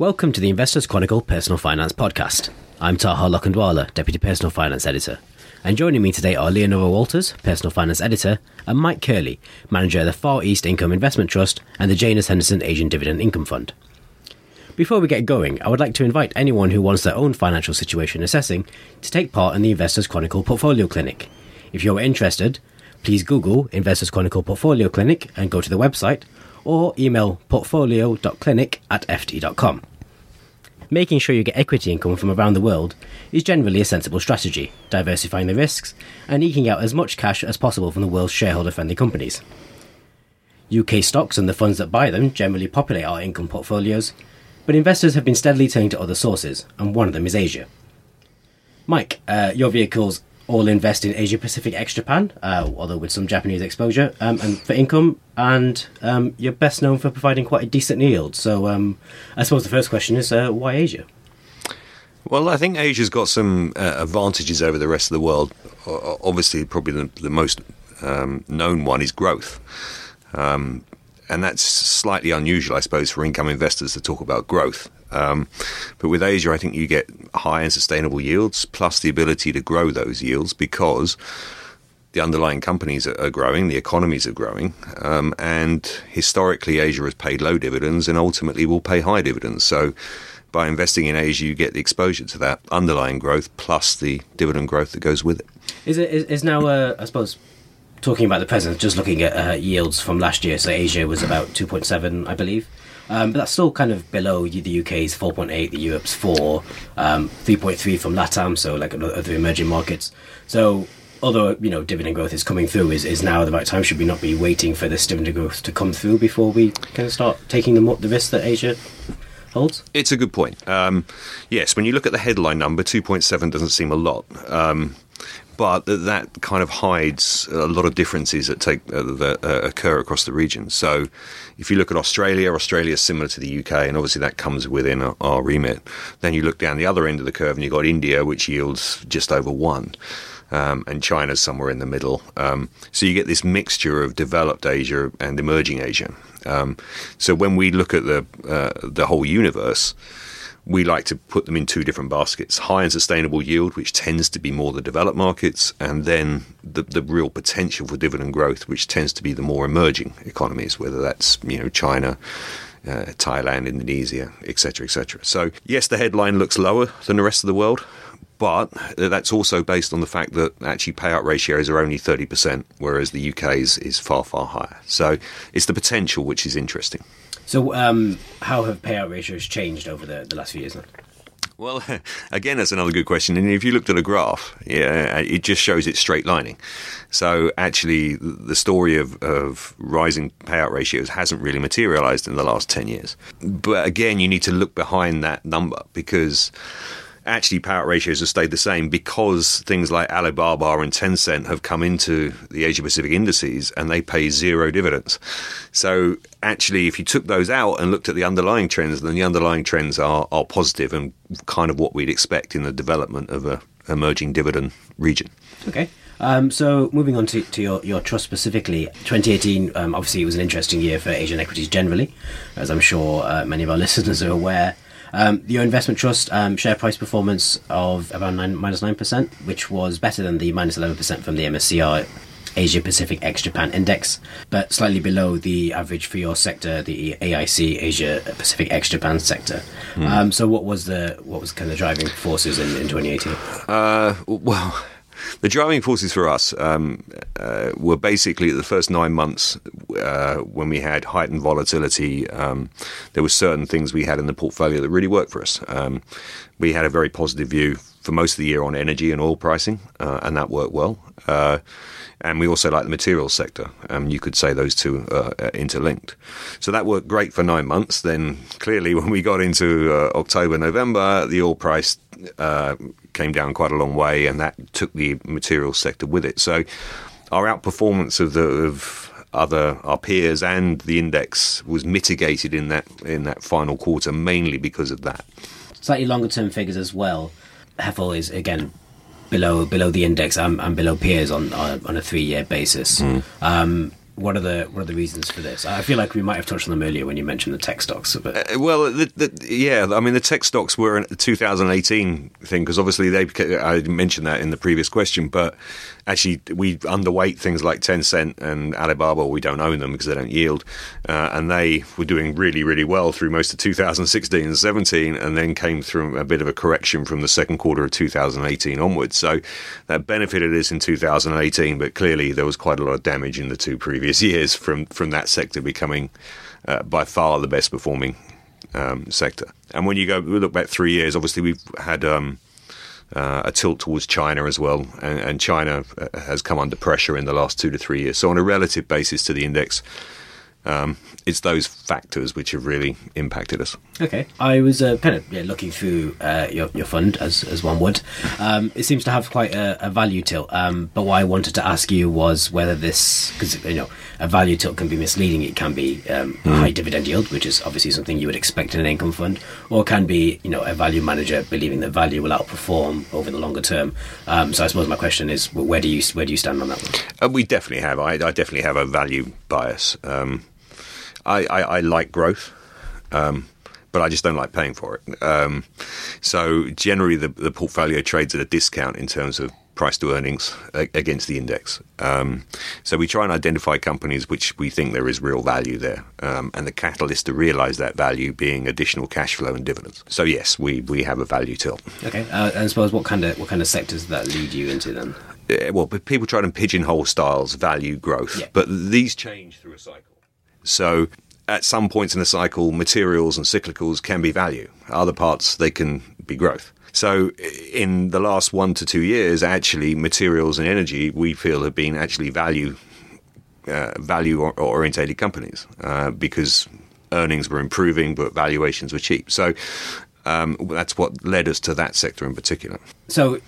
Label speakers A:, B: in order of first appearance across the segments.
A: Welcome to the Investors Chronicle Personal Finance Podcast. I'm Taha Lokhandwala, Deputy Personal Finance Editor. And joining me today are Leonora Walters, Personal Finance Editor, and Mike Kerley, Manager of the Far East Income Investment Trust and the Janus Henderson Asian Dividend Income Fund. Before we get going, I would like to invite anyone who wants their own financial situation assessing to take part in the Investors Chronicle Portfolio Clinic. If you're interested, please Google Investors Chronicle Portfolio Clinic and go to the website or email portfolio.clinic at ft.com making sure you get equity income from around the world is generally a sensible strategy, diversifying the risks and eking out as much cash as possible from the world's shareholder friendly companies. UK stocks and the funds that buy them generally populate our income portfolios, but investors have been steadily turning to other sources, and one of them is Asia. Mike, uh, your vehicles all invest in Asia Pacific ex Japan, uh, although with some Japanese exposure, um, and for income, and um, you're best known for providing quite a decent yield. So, um, I suppose the first question is uh, why Asia?
B: Well, I think Asia's got some uh, advantages over the rest of the world. obviously, probably the, the most um, known one is growth. Um, and that's slightly unusual, I suppose, for income investors to talk about growth. Um, but with Asia, I think you get high and sustainable yields plus the ability to grow those yields because the underlying companies are, growing, the economies are growing, um, and historically Asia has paid low dividends and ultimately will pay high dividends. So by investing in Asia, you get the exposure to that underlying growth plus the dividend growth that goes with it.
A: Is it is, is now, uh, I suppose, talking about the present, just looking at uh, yields from last year. So Asia was about two point seven, I believe. Um, but that's still kind of below the UK's 4.8, the Europe's 4, um, 3.3 from LATAM, so like other emerging markets. So although you know dividend growth is coming through, is, is now the right time? Should we not be waiting for this dividend growth to come through before we kind of start taking the, the risk that Asia holds?
B: It's a good point. Um, yes, when you look at the headline number, 2.7 doesn't seem a lot. Um, but that kind of hides a lot of differences that take uh, that uh, occur across the region. So, if you look at Australia, Australia is similar to the UK, and obviously that comes within our, our remit. Then you look down the other end of the curve, and you've got India, which yields just over one. Um, and China's somewhere in the middle. Um, so you get this mixture of developed Asia and emerging Asia. Um, so when we look at the uh, the whole universe, we like to put them in two different baskets high and sustainable yield, which tends to be more the developed markets, and then the, the real potential for dividend growth, which tends to be the more emerging economies, whether that's you know China. Uh, Thailand, Indonesia, etc., etc. So, yes, the headline looks lower than the rest of the world, but that's also based on the fact that actually payout ratios are only 30%, whereas the UK's is far, far higher. So, it's the potential which is interesting.
A: So, um, how have payout ratios changed over the, the last few years? Then?
B: Well, again, that's another good question. And if you looked at a graph, yeah, it just shows it straight lining. So actually, the story of, of rising payout ratios hasn't really materialized in the last 10 years. But again, you need to look behind that number because actually payout ratios have stayed the same because things like Alibaba and Tencent have come into the Asia Pacific indices and they pay zero dividends. So actually, if you took those out and looked at the underlying trends, then the underlying trends are, are positive and kind of what we'd expect in the development of a emerging dividend region.
A: Okay. Um, so moving on to, to your, your trust specifically, 2018 um, obviously was an interesting year for Asian equities generally, as I'm sure uh, many of our listeners are aware. Um, your investment trust um, share price performance of around nine, minus 9%, which was better than the minus 11% from the MSCI Asia Pacific ex Japan Index, but slightly below the average for your sector, the AIC Asia Pacific ex Japan sector. Mm. Um, so, what was the what was kind of driving forces in, in 2018? Uh,
B: well, the driving forces for us um, uh, were basically the first nine months uh, when we had heightened volatility. Um, there were certain things we had in the portfolio that really worked for us. Um, we had a very positive view for most of the year on energy and oil pricing, uh, and that worked well. Uh, and we also like the materials sector. You could say those two are interlinked. So that worked great for nine months. Then clearly, when we got into uh, October, November, the oil price uh, came down quite a long way, and that took the materials sector with it. So our outperformance of the of other our peers and the index was mitigated in that in that final quarter mainly because of that.
A: Slightly longer term figures as well. HFEL is again below below the index and, and below peers on on, on a three year basis. Mm. Um, what are the what are the reasons for this? I feel like we might have touched on them earlier when you mentioned the tech stocks. But
B: Uh, well, the, the, yeah, I mean the tech stocks were a 2018 thing because obviously they. I mentioned that in the previous question, but actually we underweight things like Tencent and Alibaba. We don't own them because they don't yield, uh, and they were doing really really well through most of 2016 and 17, and then came through a bit of a correction from the second quarter of 2018 onwards. So that benefited us in 2018, but clearly there was quite a lot of damage in the two previous years from from that sector becoming uh, by far the best performing um, sector. And when you go we look back three years, obviously we've had um, uh, a tilt towards China as well, and, and China uh, has come under pressure in the last two to three years. So on a relative basis to the index, um, it's those factors which have really impacted us.
A: Okay, I was uh, kind of yeah, looking through uh, your your fund as as one would. Um, it seems to have quite a, a value tilt. Um, but what I wanted to ask you was whether this because you know a value tilt can be misleading. It can be um, a high dividend yield, which is obviously something you would expect in an income fund, or can be you know a value manager believing that value will outperform over the longer term. Um, so I suppose my question is, where do you where do you stand on that one?
B: Uh, we definitely have. I, I definitely have a value bias. Um, I, I, I like growth, um, but I just don't like paying for it. Um, so generally, the, the portfolio trades at a discount in terms of price to earnings against the index. Um, so we try and identify companies which we think there is real value there, um, and the catalyst to realise that value being additional cash flow and dividends. So yes, we, we have a value tilt.
A: Okay, uh, and suppose what kind of what kind of sectors that lead you into then?
B: Uh, well, people try to pigeonhole styles, value, growth,
A: Yeah.
B: but these change through a cycle. So at some points in the cycle, materials and cyclicals can be value. Other parts, they can be growth. So in the last one to two years, actually, materials and energy, we feel have been actually value uh, value or- orientated companies uh, because earnings were improving, but valuations were cheap. So um, that's what led us to that sector in particular.
A: So,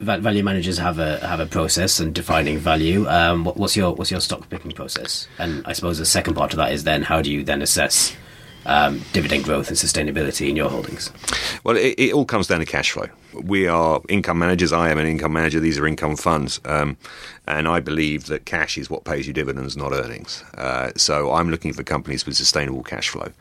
A: value managers have a have a process and defining value. Um, what, what's your what's your stock picking process? And I suppose the second part of that is then how do you then assess um, dividend growth and sustainability in your holdings?
B: Well, it, it all comes down to cash flow. We are income managers. I am an income manager. These are income funds. Um, and I believe that cash is what pays you dividends, not earnings. Uh, so I'm looking for companies with sustainable cash flow.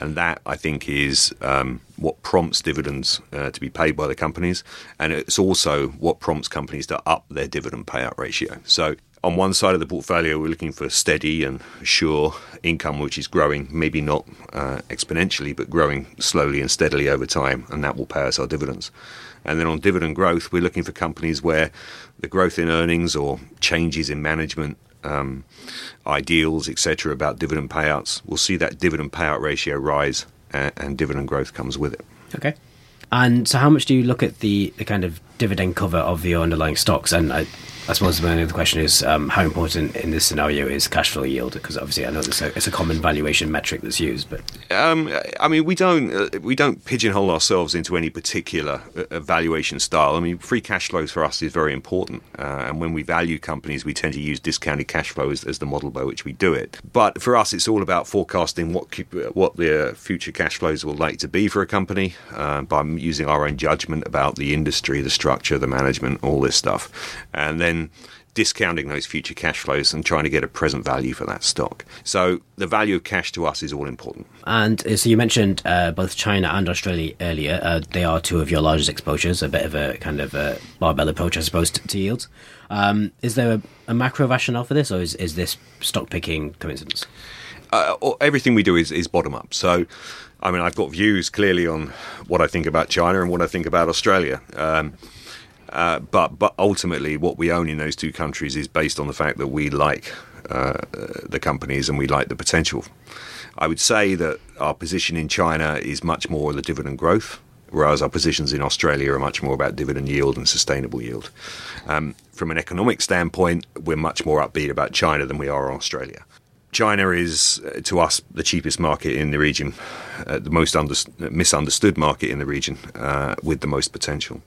B: And that, I think, is um, what prompts dividends uh, to be paid by the companies. And it's also what prompts companies to up their dividend payout ratio. So on one side of the portfolio, we're looking for steady and sure income, which is growing, maybe not uh, exponentially, but growing slowly and steadily over time, and that will pay us our dividends. And then on dividend growth, we're looking for companies where the growth in earnings or changes in management, um, ideals, etc., about dividend payouts, we'll see that dividend payout ratio rise, and, and dividend growth comes with it.
A: Okay. And so, how much do you look at the, the kind of dividend cover of your underlying stocks? And I, I suppose my other question is um, how important in this scenario is cash flow yield? Because obviously, I know it's a, it's a common valuation metric that's used, but
B: Um, I mean, we don't uh, we don't pigeonhole ourselves into any particular uh, valuation style. I mean, free cash flows for us is very important, uh, and when we value companies, we tend to use discounted cash flow as, as the model by which we do it. But for us, it's all about forecasting what what the future cash flows will like to be for a company uh, by using our own judgment about the industry, the structure, the management, all this stuff, and then discounting those future cash flows and trying to get a present value for that stock. So the value of cash to us is all important.
A: And uh, so you mentioned uh, both China and Australia earlier. Uh, they are two of your largest exposures, a bit of a kind of a barbell approach, I suppose, to, to yields. Um, is there a, a macro rationale for this, or is, is this stock picking coincidence?
B: uh, everything we do is, is bottom up. So, I mean, I've got views clearly on what I think about China and what I think about Australia. Um, uh, but but ultimately, what we own in those two countries is based on the fact that we like uh, the companies and we like the potential. I would say that our position in China is much more the dividend growth, whereas our positions in Australia are much more about dividend yield and sustainable yield. Um, from an economic standpoint, we're much more upbeat about China than we are Australia. China is, uh, to us, the cheapest market in the region, uh, the most under- misunderstood market in the region, uh, with the most potential.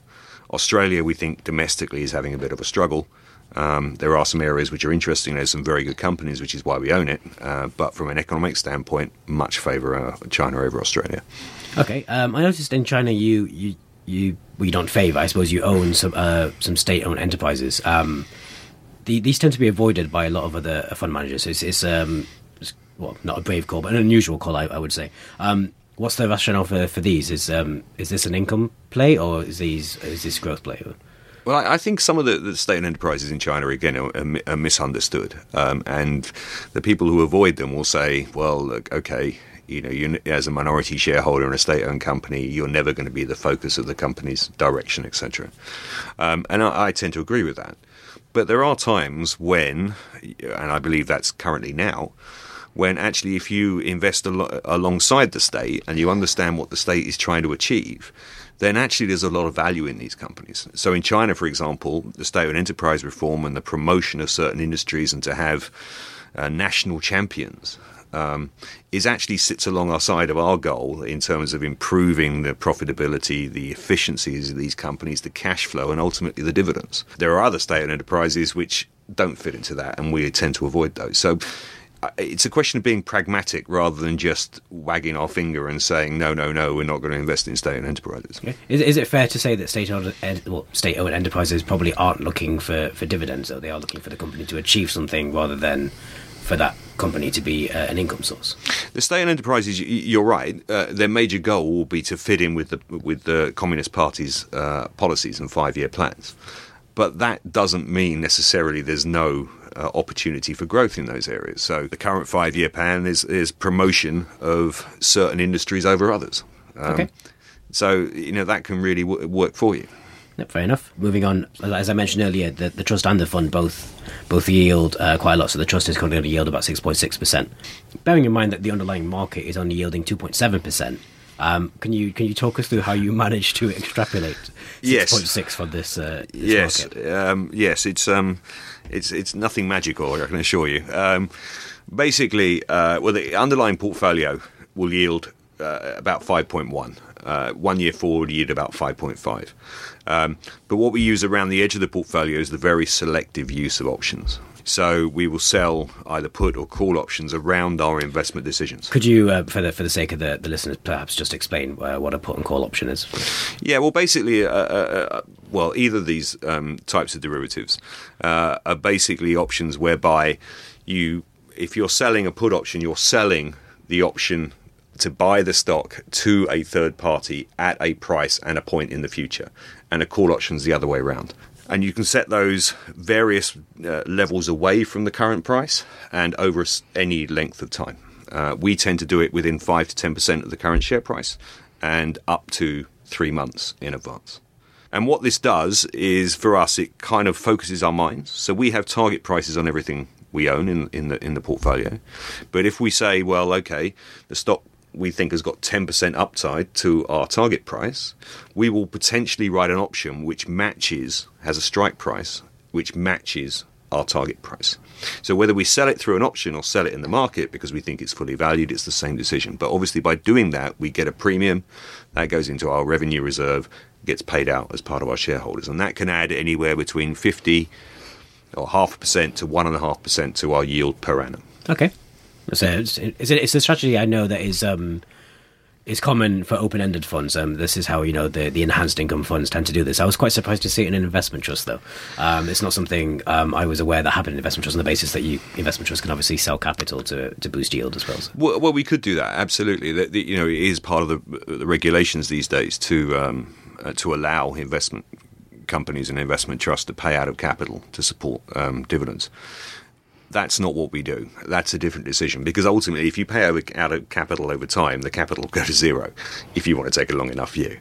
B: Australia, we think domestically, is having a bit of a struggle. Um, there are some areas which are interesting. There's some very good companies, which is why we own it. Uh, but from an economic standpoint, much favour uh, China over Australia.
A: Okay, um, I noticed in China you you you well, you don't favour. I suppose you own some some state-owned enterprises. Um, the, these tend to be avoided by a lot of other fund managers. It's, it's um, it's, well, not a brave call, but an unusual call, I, I would say. Um, what's the rationale for, for these? Is um, is this an income play or is these is this growth play?
B: Well, I, I think some of the, the state-owned enterprises in China again are, are, are misunderstood, um, and the people who avoid them will say, "Well, look, okay, you know, you, as a minority shareholder in a state-owned company, you're never going to be the focus of the company's direction, etc." Um, and I, I tend to agree with that. But there are times when, and I believe that's currently now, when actually if you invest al- alongside the state and you understand what the state is trying to achieve, then actually there's a lot of value in these companies. So in China, for example, the state-owned enterprise reform and the promotion of certain industries and to have uh, national champions um, is actually sits along our side of our goal in terms of improving the profitability, the efficiencies of these companies, the cash flow, and ultimately the dividends. There are other state-owned enterprises which don't fit into that, and we tend to avoid those. So uh, it's a question of being pragmatic rather than just wagging our finger and saying no, no, no, we're not going to invest in state-owned enterprises.
A: Okay. Is, is it fair to say that state-owned, well, enterprises probably aren't looking for, for dividends, though they are looking for the company to achieve something rather than for that company to be uh, an income source.
B: The state-owned enterprises, you're right. Uh, their major goal will be to fit in with the with the Communist Party's uh, policies and five-year plans, but that doesn't mean necessarily there's no uh, opportunity for growth in those areas. So the current five-year plan is is promotion of certain industries over others.
A: Um, okay.
B: So you know that can really w- work for you.
A: Fair enough. Moving on, as I mentioned earlier, the, the trust and the fund both both yield uh, quite a lot. So the trust is currently going to yield about six point six percent. Bearing in mind that the underlying market is only yielding two point seven percent. Um, can you can you talk us through how you managed to extrapolate six point six for this? Uh, this
B: yes, um, yes, it's um, it's it's nothing magical. I can assure you. Um, basically, uh, well, the underlying portfolio will yield uh, about five point one. Uh, one year forward yield about 5.5. Um, but what we use around the edge of the portfolio is the very selective use of options. So we will sell either put or call options around our investment decisions.
A: Could you, uh, for the for the sake of the, the listeners, perhaps just explain uh, what a put and call option is?
B: Yeah, well, basically, uh, uh, uh well, either of these um, types of derivatives uh, are basically options whereby you, if you're selling a put option, you're selling the option to buy the stock to a third party at a price and a point in the future, and a call option is the other way around. And you can set those various uh, levels away from the current price and over any length of time. Uh, we tend to do it within 5 to 10% of the current share price and up to three months in advance. And what this does is for us, it kind of focuses our minds. So we have target prices on everything we own in, in the in the portfolio. But if we say, well, okay, the stock we think has got 10% upside to our target price, we will potentially write an option which matches, has a strike price, which matches our target price. So whether we sell it through an option or sell it in the market because we think it's fully valued, it's the same decision. But obviously, by doing that, we get a premium that goes into our revenue reserve, gets paid out as part of our shareholders, and that can add anywhere between 50 or half a percent to one and a half percent to our yield per annum.
A: Okay. So it's, it's, it's a strategy I know that is um, is common for open ended funds. Um, this is how you know the, the enhanced income funds tend to do this. I was quite surprised to see it in an investment trust, though. Um, it's not something um, I was aware that happened in investment trusts on the basis that you investment trusts can obviously sell capital to, to boost yield as well, so.
B: well. Well, we could do that absolutely. The, the, you know, it is part of the, the regulations these days to um, uh, to allow investment companies and investment trusts to pay out of capital to support um, dividends. That's not what we do. That's a different decision because ultimately, if you pay out of capital over time, the capital will go to zero if you want to take a long enough view.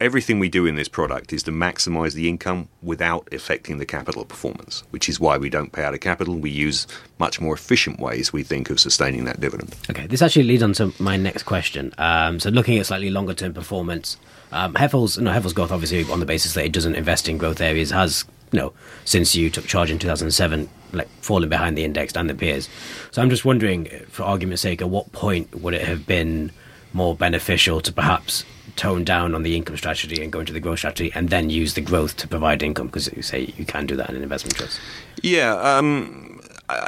B: Everything we do in this product is to maximize the income without affecting the capital performance, which is why we don't pay out of capital. We use much more efficient ways, we think, of sustaining that dividend.
A: Okay, this actually leads on to my next question. Um, so, looking at slightly longer term performance, um, Heffel's, no, Heffel's growth, obviously, on the basis that it doesn't invest in growth areas, has you know, since you took charge in 2007, like falling behind the index and the peers. So I'm just wondering, for argument's sake, at what point would it have been more beneficial to perhaps tone down on the income strategy and go into the growth strategy and then use the growth to provide income? Because you say you can do that in an investment trust.
B: Yeah, um,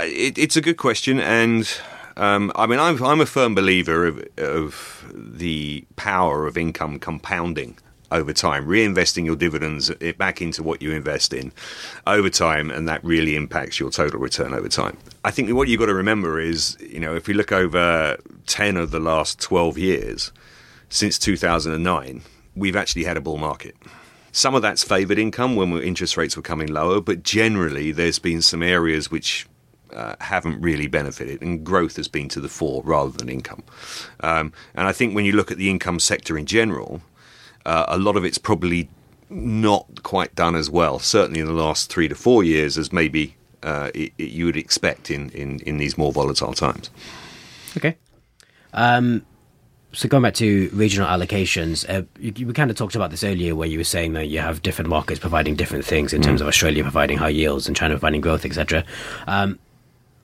B: it, it's a good question. And um, I mean, I'm, I'm a firm believer of, of the power of income compounding over time, reinvesting your dividends back into what you invest in over time, and that really impacts your total return over time. I think what you've got to remember is, you know, if we look over 10 of the last 12 years, since 2009, we've actually had a bull market. Some of that's favoured income when interest rates were coming lower, but generally there's been some areas which uh, haven't really benefited, and growth has been to the fore rather than income. Um, and I think when you look at the income sector in general, uh, a lot of it's probably not quite done as well, certainly in the last three to four years, as maybe uh, it, it, you would expect in, in, in these more volatile times.
A: Okay. Um, so going back to regional allocations, uh, you, we kind of talked about this earlier, where you were saying that you have different markets providing different things in mm. terms of Australia providing high yields and China providing growth, etc. Um,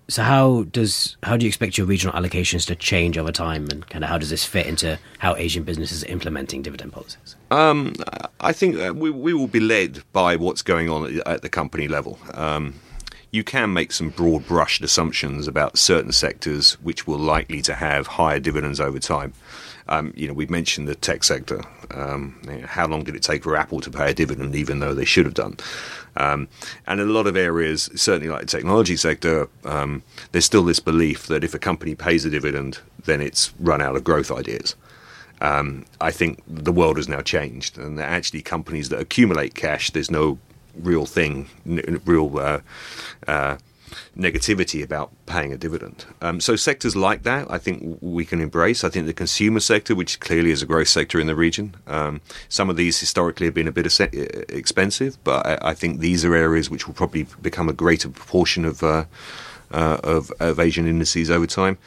A: so how does how do you expect your regional allocations to change over time, and kind of how does this fit into how Asian businesses are implementing dividend policies?
B: Um, I think we we will be led by what's going on at the company level. Um, you can make some broad brushed assumptions about certain sectors which will likely to have higher dividends over time. Um, you know, we've mentioned the tech sector. Um, you know, how long did it take for Apple to pay a dividend, even though they should have done? Um, and in a lot of areas, certainly like the technology sector, um, there's still this belief that if a company pays a dividend, then it's run out of growth ideas. Um, I think the world has now changed, and actually companies that accumulate cash, there's no real thing, real uh, uh, negativity about paying a dividend. Um, so sectors like that, I think we can embrace. I think the consumer sector, which clearly is a growth sector in the region, um, some of these historically have been a bit expensive, but I, I, think these are areas which will probably become a greater proportion of uh, uh, of, of Asian indices over time.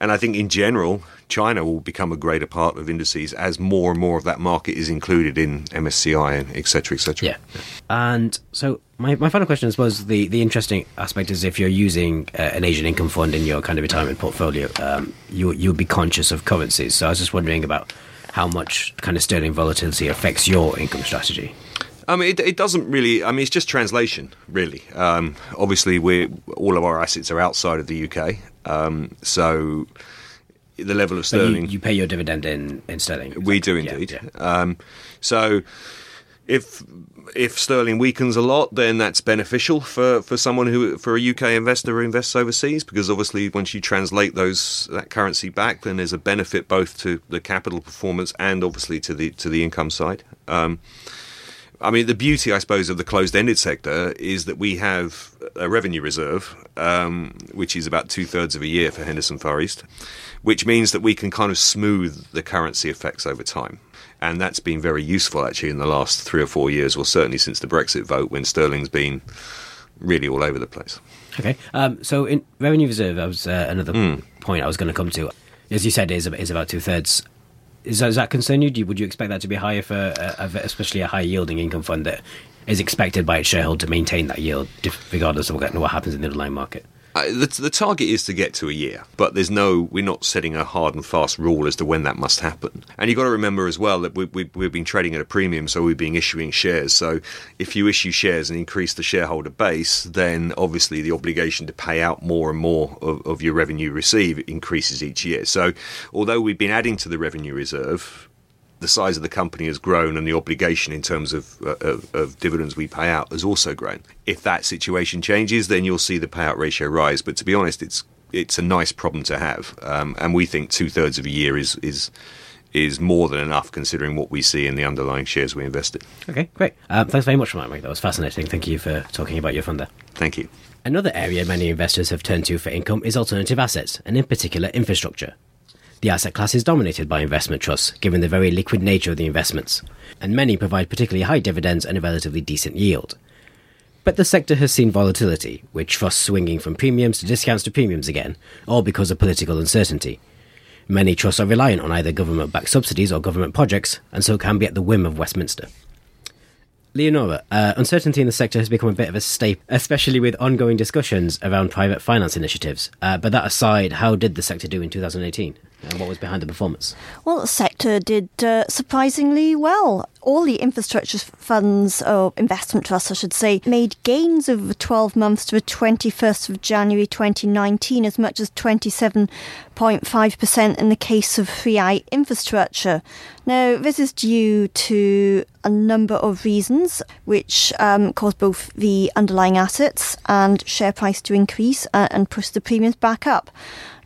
B: And I think in general, China will become a greater part of indices as more and more of that market is included in MSCI and et cetera, et cetera.
A: Yeah. And so my, my final question was the, the interesting aspect is if you're using uh, an Asian income fund in your kind of retirement portfolio, um, you, you'll be conscious of currencies. So I was just wondering about how much kind of sterling volatility affects your income strategy.
B: I mean, it, it, doesn't really. I mean, it's just translation, really. Um, obviously, we all of our assets are outside of the UK, um, so the level of sterling.
A: You, you, pay your dividend in, in sterling.
B: We do indeed. Yeah, yeah. Um, so if if sterling weakens a lot, then that's beneficial for, for someone who for a UK investor who invests overseas because obviously once you translate those that currency back, then there's a benefit both to the capital performance and obviously to the to the income side. Um, I mean, the beauty, I suppose, of the closed-ended sector is that we have a revenue reserve, um, which is about two thirds of a year for Henderson Far East, which means that we can kind of smooth the currency effects over time. And that's been very useful actually in the last three or four years, or certainly since the Brexit vote when sterling's been really all over the place.
A: Okay, um, so in revenue reserve, that was uh, another mm. point I was going to come to. As you said, is is about two thirds is that, does you? would you expect that to be higher for, a, a, especially a high yielding income fund that is expected by its shareholder to maintain that yield, regardless of what happens in the underlying market?
B: Uh, the, the, target is to get to a year, but there's no, we're not setting a hard and fast rule as to when that must happen. And you've got to remember as well that we, we, we've been trading at a premium, so we've been issuing shares. So if you issue shares and increase the shareholder base, then obviously the obligation to pay out more and more of, of your revenue received increases each year. So although we've been adding to the revenue reserve, the size of the company has grown and the obligation in terms of, uh, of, of, dividends we pay out has also grown. If that situation changes, then you'll see the payout ratio rise. But to be honest, it's it's a nice problem to have, um, and we think two thirds of a year is is is more than enough considering what we see in the underlying shares we invested.
A: Okay, great. Um, thanks very much for that, Mike. That was fascinating. Thank you for talking about your fund there.
B: Thank you.
A: Another area many investors have turned to for income is alternative assets, and in particular infrastructure. The asset class is dominated by investment trusts, given the very liquid nature of the investments, and many provide particularly high dividends and a relatively decent yield. But the sector has seen volatility, with trusts swinging from premiums to discounts to premiums again, all because of political uncertainty. Many trusts are reliant on either government backed subsidies or government projects, and so can be at the whim of Westminster. Leonora, uh, uncertainty in the sector has become a bit of a staple, especially with ongoing discussions around private finance initiatives. Uh, but that aside, how did the sector do in 2018? And what was behind the performance?
C: Well, the sector did uh, surprisingly well. All the infrastructure funds, or investment trusts, I should say, made gains over 12 months to the 21st of January 2019, as much as 27.5% in the case of 3i infrastructure. Now, this is due to a number of reasons which um, cause both the underlying assets and share price to increase uh, and push the premiums back up.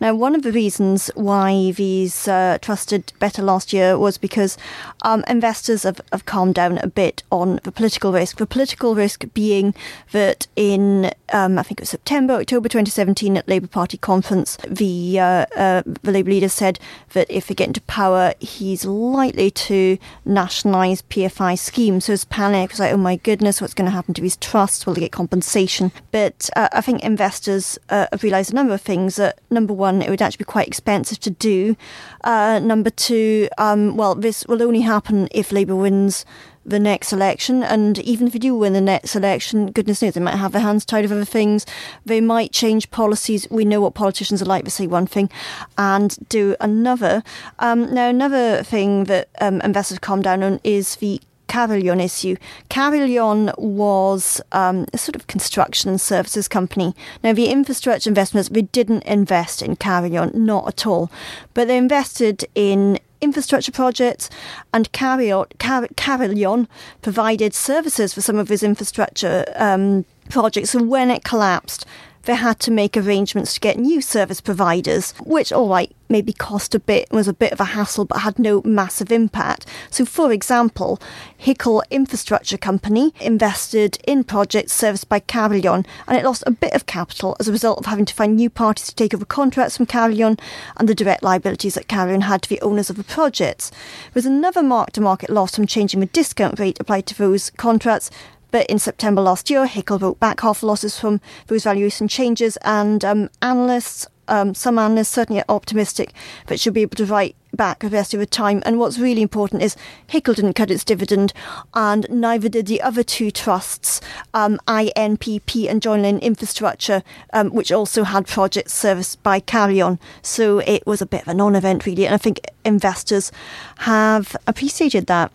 C: Now, one of the reasons why these uh, trusted better last year was because um, investors have, have, calmed down a bit on the political risk. The political risk being that in, um, I think it was September, October 2017 at Labour Party conference, the, uh, uh, the Labour leader said that if they get into power, he's likely to nationalise PFI schemes. So his panic was like, oh my goodness, what's going to happen to these trusts? Will they get compensation? But uh, I think investors uh, have realised a number of things. That number one, one, it would actually be quite expensive to do. Uh, number two, um, well, this will only happen if Labour wins the next election. And even if they do win the next election, goodness knows, they might have their hands tied of other things. They might change policies. We know what politicians are like. They say one thing and do another. Um, now, another thing that um, investors calm down on is the Carillion issue. Carillion was um, a sort of construction and services company. Now, the infrastructure investments, they didn't invest in Carillion, not at all, but they invested in infrastructure projects, and Carillion, provided services for some of his infrastructure um, projects. So when it collapsed, they had to make arrangements to get new service providers, which, all right, maybe cost a bit, was a bit of a hassle, but had no massive impact. So, for example, HICL Infrastructure Company invested in projects serviced by Carillion, and it lost a bit of capital as a result of having to find new parties to take over contracts from Carillion and the direct liabilities that Carillion had to the owners of the projects. There was another mark to market loss from changing the discount rate applied to those contracts, but in September last year, HICL wrote back half losses from those valuation changes, and um, analysts, um, some analysts certainly are optimistic that she'll be able to write back the rest of the time. And what's really important is HICL didn't cut its dividend, and neither did the other two trusts, um, INPP and John Laing Infrastructure, um, which also had projects serviced by Carillion. So it was a bit of a non-event, really, and I think investors have appreciated that.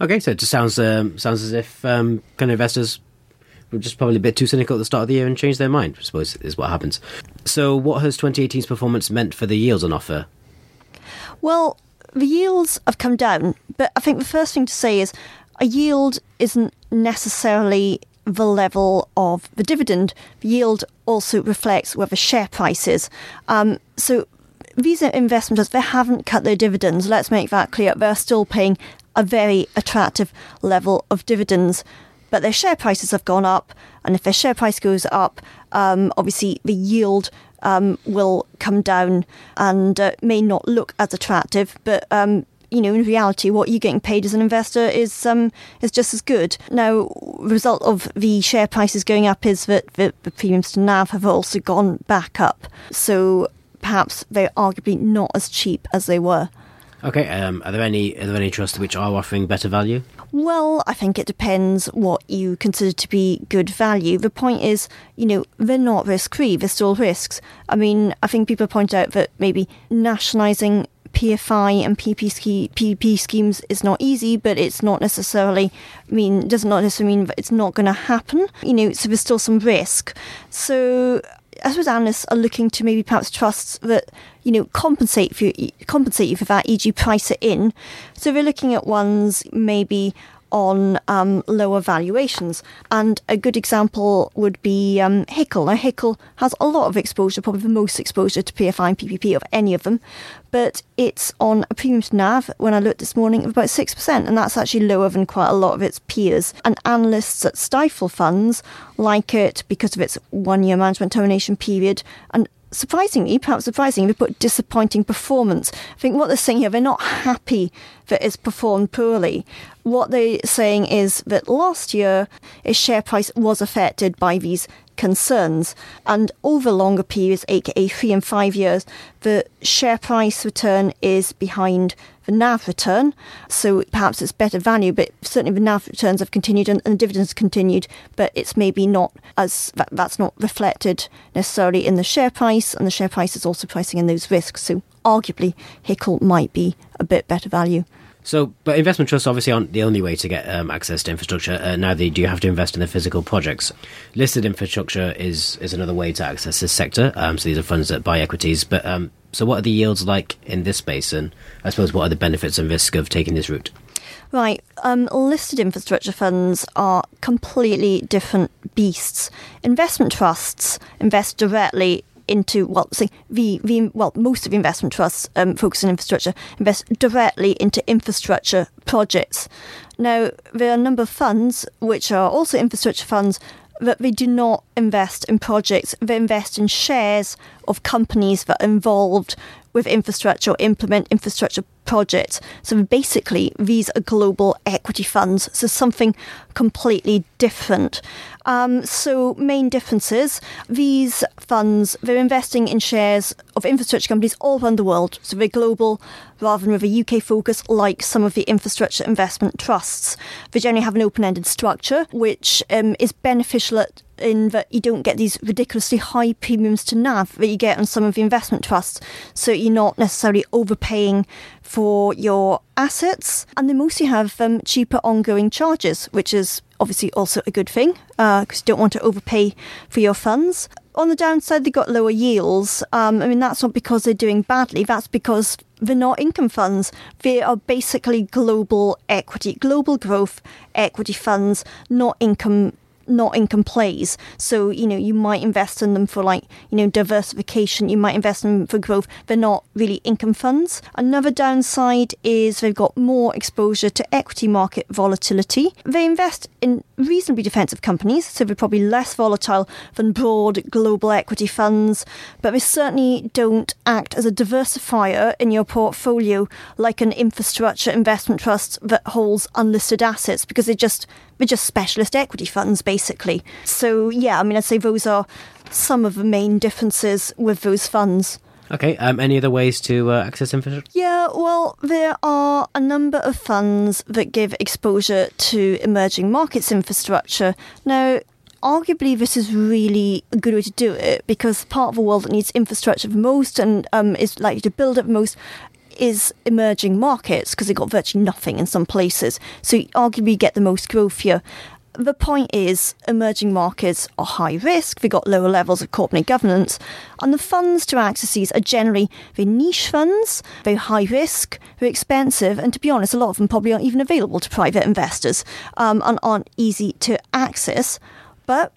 A: Okay, so it just sounds um, sounds as if um, kind of investors were just probably a bit too cynical at the start of the year and changed their mind. I suppose is what happens. So, what has 2018's performance meant for the yields on offer?
C: Well, the yields have come down, but I think the first thing to say is a yield isn't necessarily the level of the dividend. The yield also reflects where the share price is. Um, so these investments, they haven't cut their dividends. Let's make that clear. They're still paying a very attractive level of dividends. But their share prices have gone up, and if their share price goes up, um, obviously the yield um, will come down and uh, may not look as attractive. But um, you know, in reality, what you're getting paid as an investor is um, is just as good. Now, result of the share prices going up is that the, the premiums to NAV have also gone back up. So perhaps they're arguably not as cheap as they were.
A: Okay. Um, are there any are there any trusts which are offering better value?
C: Well, I think it depends what you consider to be good value. The point is, you know, they're not risk free; they're still risks. I mean, I think people point out that maybe nationalising PFI and PP, PP schemes is not easy, but it's not necessarily I mean does not necessarily mean that it's not going to happen. You know, so there's still some risk. So Suppose analysts are looking to maybe perhaps trusts that you know compensate for compensate you for that, e.g., price it in. So we're looking at ones maybe on um, lower valuations. And a good example would be um, HICL. Now, HICL has a lot of exposure, probably the most exposure to PFI and PPP of any of them, but it's on a premium to NAV when I looked this morning of about 6%, and that's actually lower than quite a lot of its peers. And analysts at Stifel funds like it because of its one year management termination period and surprisingly, perhaps surprisingly, put disappointing performance. I think what they're saying here, they're not happy that it's performed poorly. What they're saying is that last year, its share price was affected by these concerns. And over longer periods, aka three and five years, the share price return is behind the NAV return. So perhaps it's better value, but certainly the NAV returns have continued and, and the dividends continued, but it's maybe not as that, that's not reflected necessarily in the share price, and the share price is also pricing in those risks. So arguably HICL might be a bit better value.
A: So, but investment trusts obviously aren't the only way to get um, access to infrastructure. Uh, now they do you have to invest in the physical projects. Listed infrastructure is is another way to access this sector. Um, so these are funds that buy equities. But um, so, what are the yields like in this space? And I suppose what are the benefits and risks of taking this route?
C: Right. Um, listed infrastructure funds are completely different beasts. Investment trusts invest directly into well, the, the well, most of the investment trusts um, focus on infrastructure invest directly into infrastructure projects. Now there are a number of funds which are also infrastructure funds that they do not invest in projects. They invest in shares of companies that are involved with infrastructure or implement infrastructure projects. So basically, these are global equity funds, so something completely different. Um, so, main differences these funds, they're investing in shares of infrastructure companies all around the world. So, they're global rather than with a UK focus, like some of the infrastructure investment trusts. They generally have an open ended structure, which um, is beneficial at in that you don't get these ridiculously high premiums to NAV that you get on some of the investment trusts. So you're not necessarily overpaying for your assets, and they mostly have um, cheaper ongoing charges, which is obviously also a good thing because uh, you don't want to overpay for your funds. On the downside, they got lower yields. Um, I mean, that's not because they're doing badly. That's because they're not income funds. They are basically global equity, global growth equity funds, not income not income plays. So, you know, you might invest in them for like, you know, diversification, you might invest in them for growth. They're not really income funds. Another downside is they've got more exposure to equity market volatility. They invest in reasonably defensive companies, so they're probably less volatile than broad global equity funds, but they certainly don't act as a diversifier in your portfolio like an infrastructure investment trust that holds unlisted assets because they just they're just specialist equity funds, basically. So, yeah, I mean, I'd say those are some of the main differences with those funds.
A: Okay, um, any other ways to uh, access infrastructure?
C: Yeah, well, there are a number of funds that give exposure to emerging markets infrastructure. Now, arguably this is really a good way to do it because part of the world that needs infrastructure the most and um, is likely to build the most is emerging markets because they've got virtually nothing in some places. So arguably you get the most growth here. The point is, emerging markets are high risk, they've got lower levels of corporate governance, and the funds to access these are generally very niche funds, very high risk, very expensive, and to be honest, a lot of them probably aren't even available to private investors um, and aren't easy to access. But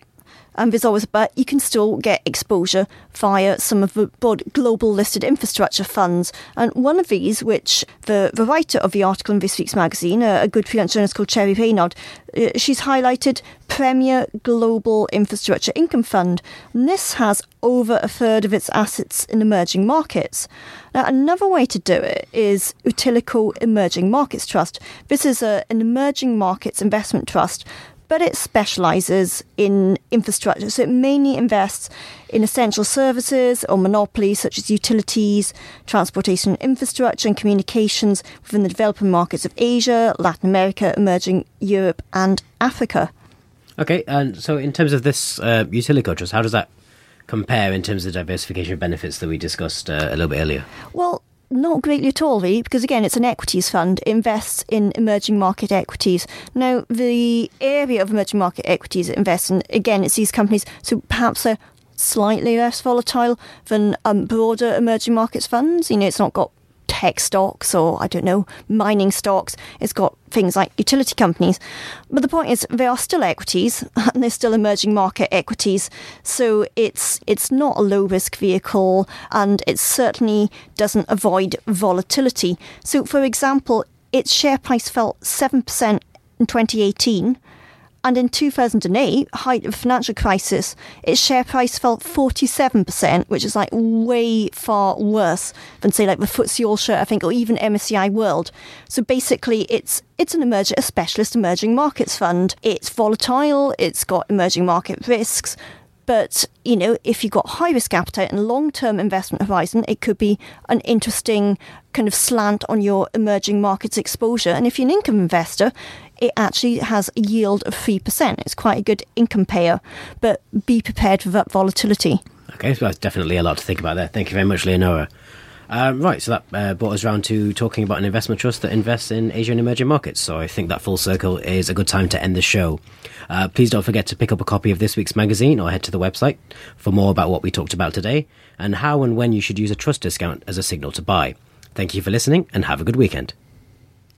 C: there's always but you can still get exposure via some of the global listed infrastructure funds. And one of these, which the, the writer of the article in this week's magazine, a, a good freelance journalist called Cherry Reynard, uh, she's highlighted Premier Global Infrastructure Income Fund. And this has over a third of its assets in emerging markets. Now, another way to do it is Utilico Emerging Markets Trust. This is a, an emerging markets investment trust but it specialises in infrastructure. So it mainly invests in essential services or monopolies such as utilities, transportation infrastructure, and communications within the developing markets of Asia, Latin America, emerging Europe, and Africa.
A: Okay, and so in terms of this uh, Utilico trust, how does that compare in terms of the diversification benefits that we discussed uh, a little bit earlier?
C: Well, not greatly at all, really, because again, it's an equities fund. Invests in emerging market equities. Now, the area of emerging market equities it invests in, again, it's these companies, so perhaps they're slightly less volatile than um, broader emerging markets funds. You know, it's not got tech stocks or, I don't know, mining stocks. It's got things like utility companies. But the point is, they are still equities and they're still emerging market equities. So it's, it's not a low risk vehicle and it certainly doesn't avoid volatility. So, for example, its share price fell 7% in 2018 and in 2008, height of financial crisis, its share price fell 47%, which is like way far worse than say like the FTSE All Share, I think, or even MSCI World. So basically, it's it's an emerging, a specialist emerging markets fund. It's volatile. It's got emerging market risks. But, you know, if you've got high risk appetite and long term investment horizon, it could be an interesting kind of slant on your emerging markets exposure. And if you're an income investor, it actually has a yield of 3%. It's quite a good income payer, but be prepared for that volatility.
A: Okay, so that's definitely a lot to think about there. Thank you very much, Leonora. Um, right, so that uh, brought us round to talking about an investment trust that invests in Asian emerging markets. So I think that full circle is a good time to end the show. Uh, please don't forget to pick up a copy of this week's magazine or head to the website for more about what we talked about today and how and when you should use a trust discount as a signal to buy. Thank you for listening and have a good weekend.